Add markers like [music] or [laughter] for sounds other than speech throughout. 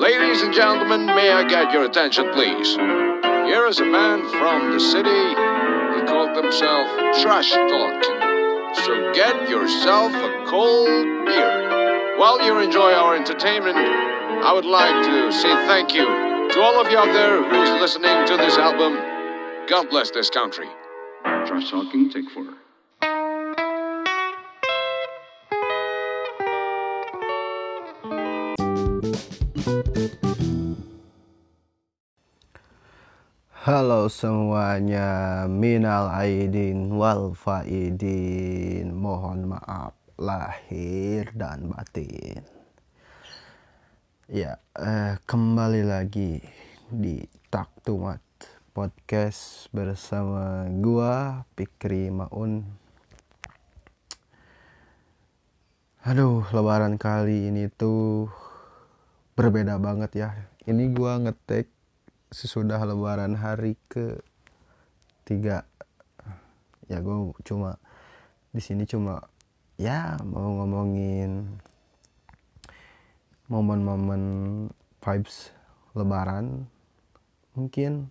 Ladies and gentlemen, may I get your attention, please? Here is a man from the city. He called himself Trash Talking. So get yourself a cold beer. While you enjoy our entertainment, I would like to say thank you to all of you out there who's listening to this album. God bless this country. Trash Talking, take four. Halo semuanya, minal aidin wal faidin. Mohon maaf lahir dan batin. Ya, eh, kembali lagi di Tak Tumat Podcast bersama gua Pikri Maun. Aduh, lebaran kali ini tuh berbeda banget ya. Ini gua ngetek sesudah lebaran hari ke tiga ya gue cuma di sini cuma ya mau ngomongin momen-momen vibes lebaran. Mungkin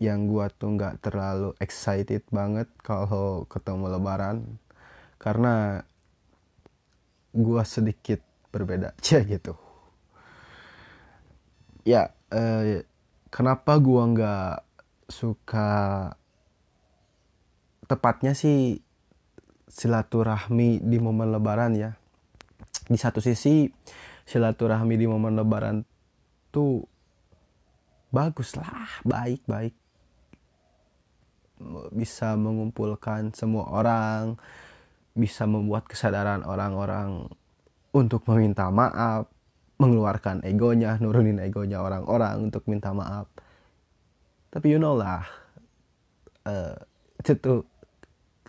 yang gua tuh nggak terlalu excited banget kalau ketemu lebaran. Karena gua sedikit berbeda [laughs] aja gitu. Ya eh, kenapa gua nggak suka tepatnya sih silaturahmi di momen lebaran ya. Di satu sisi silaturahmi di momen lebaran tuh bagus lah baik baik. Bisa mengumpulkan semua orang bisa membuat kesadaran orang-orang untuk meminta maaf mengeluarkan egonya, nurunin egonya orang-orang untuk minta maaf. Tapi you know lah, uh, itu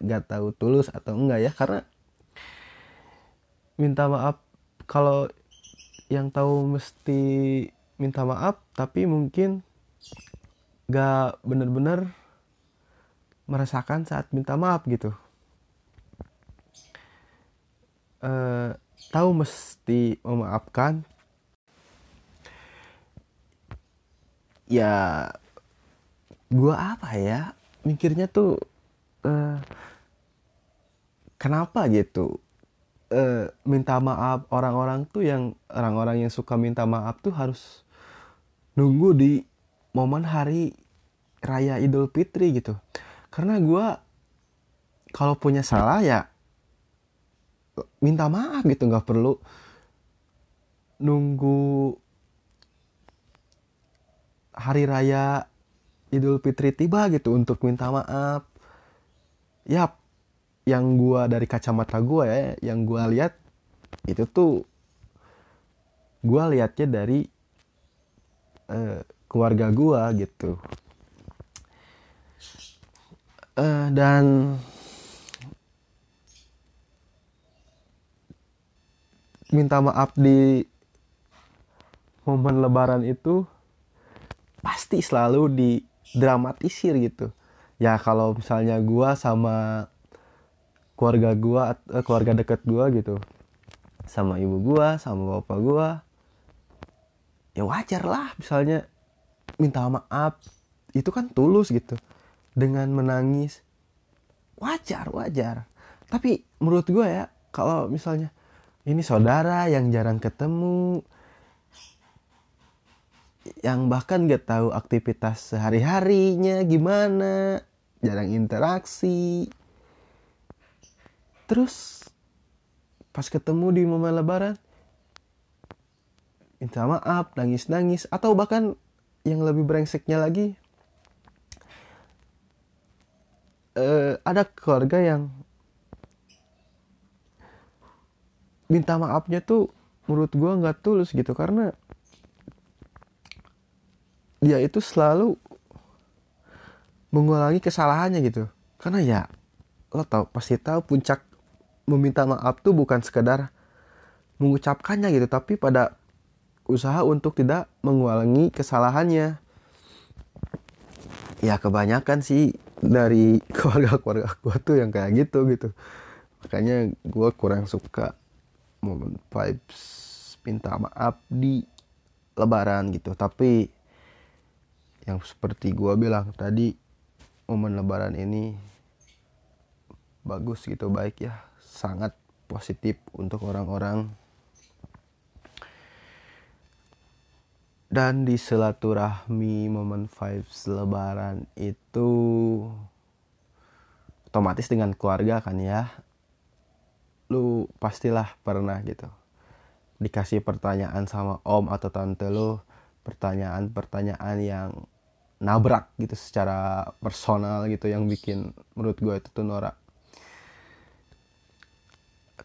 gak tahu tulus atau enggak ya karena minta maaf kalau yang tahu mesti minta maaf tapi mungkin gak bener-bener merasakan saat minta maaf gitu. Uh, tahu mesti memaafkan ya gua apa ya mikirnya tuh uh, kenapa gitu? Uh, minta maaf orang-orang tuh yang orang-orang yang suka minta maaf tuh harus nunggu di momen hari raya Idul Fitri gitu. Karena gua kalau punya salah ya minta maaf gitu nggak perlu nunggu hari raya Idul Fitri tiba gitu untuk minta maaf. Yap, yang gua dari kacamata gua ya, yang gua lihat itu tuh gua lihatnya dari uh, keluarga gua gitu. Uh, dan minta maaf di momen lebaran itu pasti selalu didramatisir gitu. Ya kalau misalnya gua sama keluarga gua eh, keluarga deket gua gitu sama ibu gua sama bapak gua ya wajar lah misalnya minta maaf. Itu kan tulus gitu. Dengan menangis wajar wajar. Tapi menurut gua ya kalau misalnya ini saudara yang jarang ketemu yang bahkan gak tahu aktivitas sehari-harinya gimana, jarang interaksi. Terus pas ketemu di momen lebaran, minta maaf, nangis-nangis, atau bahkan yang lebih brengseknya lagi, uh, ada keluarga yang minta maafnya tuh menurut gue nggak tulus gitu karena dia itu selalu mengulangi kesalahannya gitu. Karena ya lo tau pasti tahu puncak meminta maaf tuh bukan sekedar mengucapkannya gitu tapi pada usaha untuk tidak mengulangi kesalahannya. Ya kebanyakan sih dari [laughs] keluarga-keluarga gue tuh yang kayak gitu gitu. Makanya gue kurang suka momen vibes minta maaf di lebaran gitu. Tapi yang seperti gua bilang tadi momen lebaran ini bagus gitu baik ya. Sangat positif untuk orang-orang. Dan di silaturahmi momen vibes lebaran itu otomatis dengan keluarga kan ya. Lu pastilah pernah gitu. Dikasih pertanyaan sama om atau tante lu pertanyaan-pertanyaan yang nabrak gitu secara personal gitu yang bikin menurut gue itu tuh norak.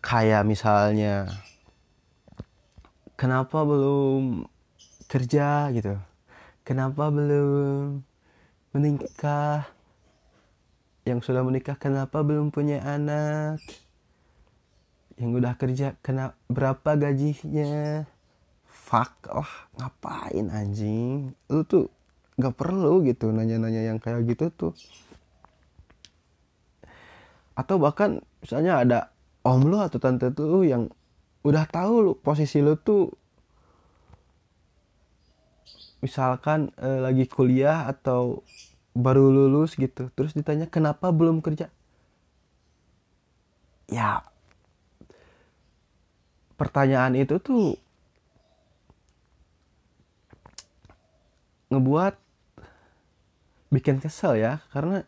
Kayak misalnya kenapa belum kerja? gitu. Kenapa belum menikah? Yang sudah menikah kenapa belum punya anak? Yang udah kerja kena berapa gajinya? Fuck oh ngapain anjing? Lu tuh nggak perlu gitu nanya-nanya yang kayak gitu tuh. Atau bahkan misalnya ada om lu atau tante tuh yang udah tahu lu posisi lu tuh misalkan eh, lagi kuliah atau baru lulus gitu terus ditanya kenapa belum kerja? Ya pertanyaan itu tuh ngebuat bikin kesel ya karena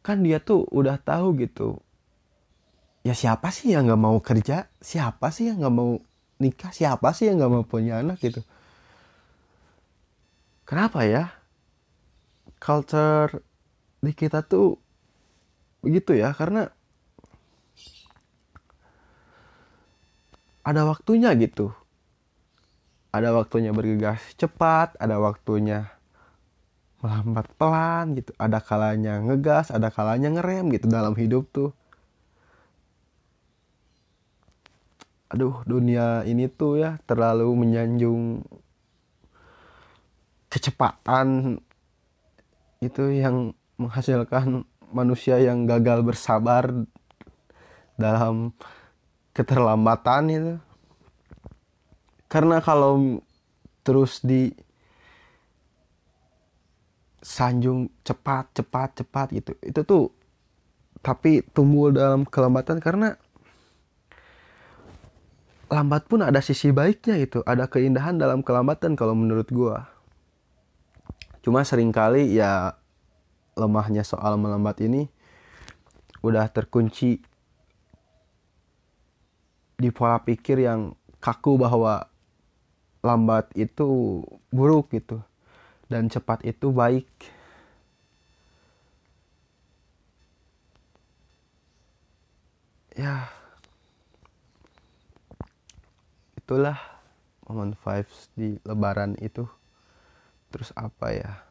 kan dia tuh udah tahu gitu. Ya siapa sih yang nggak mau kerja? Siapa sih yang nggak mau nikah? Siapa sih yang nggak mau punya anak gitu? Kenapa ya? Culture di kita tuh begitu ya karena ada waktunya gitu. Ada waktunya bergegas cepat ada waktunya melambat pelan gitu. Ada kalanya ngegas ada kalanya ngerem gitu dalam hidup tuh. Aduh dunia ini tuh ya terlalu menyanjung kecepatan itu yang menghasilkan manusia yang gagal bersabar dalam keterlambatan itu. Karena kalau terus di sanjung cepat cepat cepat gitu. Itu tuh tapi tumbuh dalam kelambatan karena lambat pun ada sisi baiknya itu. Ada keindahan dalam kelambatan kalau menurut gua. Cuma sering kali ya lemahnya soal melambat ini udah terkunci di pola pikir yang kaku bahwa lambat itu buruk gitu dan cepat itu baik. Ya itulah momen vibes di lebaran itu. Terus apa ya?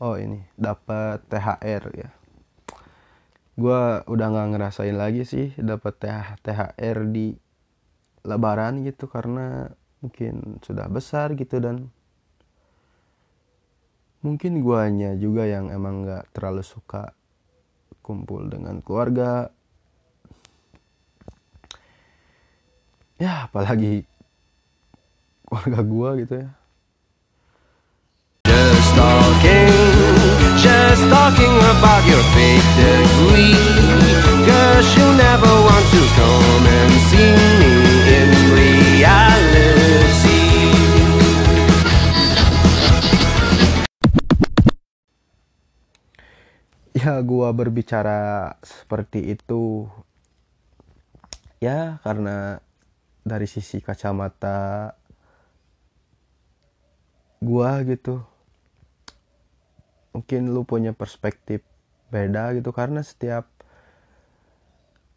Oh ini dapat THR ya. Gue udah nggak ngerasain lagi sih dapat THR di lebaran gitu karena mungkin sudah besar gitu dan mungkin guanya juga yang emang nggak terlalu suka kumpul dengan keluarga. Ya apalagi keluarga gua gitu ya. Just talking, just talking about your fake degree. Cause you never want to come and see me ya gua berbicara seperti itu ya karena dari sisi kacamata gua gitu mungkin lu punya perspektif beda gitu karena setiap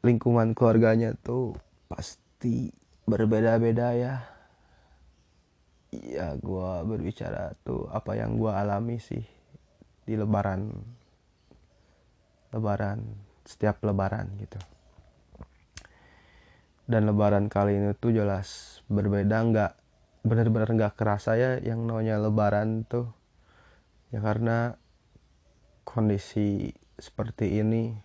lingkungan keluarganya tuh pasti berbeda-beda ya. Ya gua berbicara tuh apa yang gua alami sih di lebaran lebaran setiap lebaran gitu. Dan lebaran kali ini tuh jelas berbeda nggak benar-benar nggak kerasa ya yang namanya lebaran tuh. Ya karena kondisi seperti ini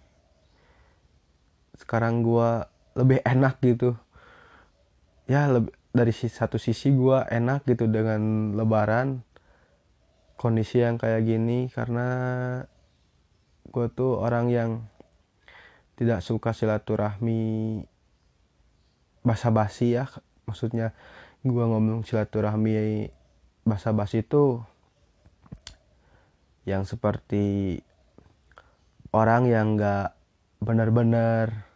sekarang gua lebih enak gitu. Ya lebih dari satu sisi gue enak gitu dengan lebaran kondisi yang kayak gini karena gue tuh orang yang tidak suka silaturahmi basa-basi ya. Maksudnya gue ngomong silaturahmi basa-basi itu yang seperti orang yang nggak benar-benar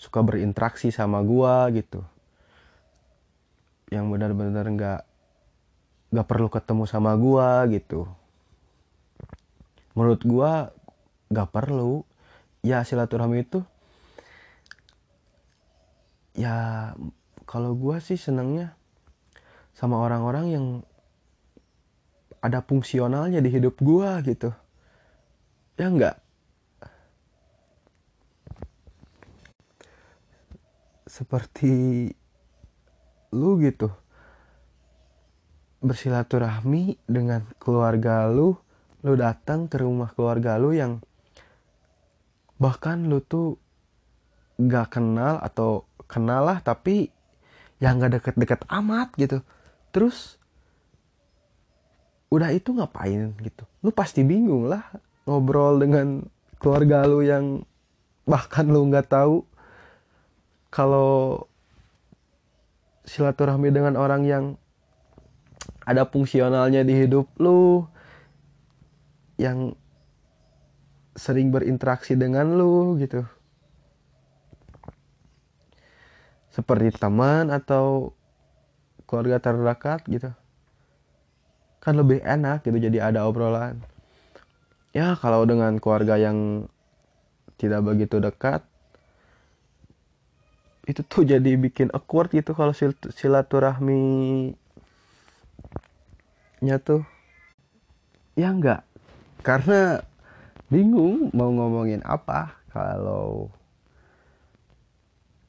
suka berinteraksi sama gua gitu. Yang benar-benar nggak nggak perlu ketemu sama gua gitu. Menurut gua nggak perlu. Ya silaturahmi itu ya kalau gua sih senangnya sama orang-orang yang ada fungsionalnya di hidup gua gitu. Ya enggak seperti lu gitu. Bersilaturahmi dengan keluarga lu lu datang ke rumah keluarga lu yang bahkan lu tuh gak kenal atau kenal lah tapi yang gak deket-deket amat gitu. Terus udah itu ngapain gitu? Lu pasti bingung lah ngobrol dengan keluarga lu yang bahkan lu nggak tahu kalau silaturahmi dengan orang yang ada fungsionalnya di hidup lu yang sering berinteraksi dengan lu gitu. Seperti teman atau keluarga terdekat gitu. Kan lebih enak gitu jadi ada obrolan. Ya kalau dengan keluarga yang tidak begitu dekat itu tuh jadi bikin awkward gitu kalau silaturahmi nya tuh. Ya enggak. Karena bingung mau ngomongin apa kalau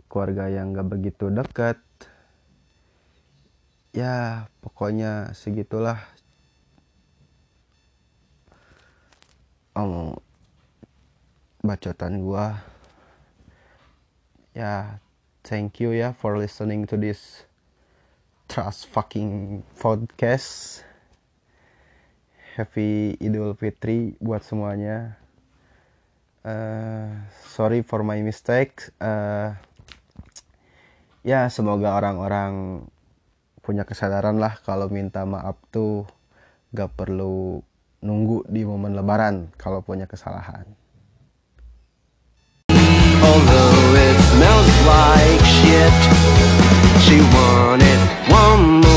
keluarga yang nggak begitu dekat. Ya pokoknya segitulah. Omong bacotan gua. Ya thank you ya for listening to this trust fucking podcast happy idul fitri buat semuanya uh, sorry for my mistakes uh, ya semoga orang-orang punya kesadaran lah kalau minta maaf tuh gak perlu nunggu di momen lebaran kalau punya kesalahan. Although it smells like shit, she want it one more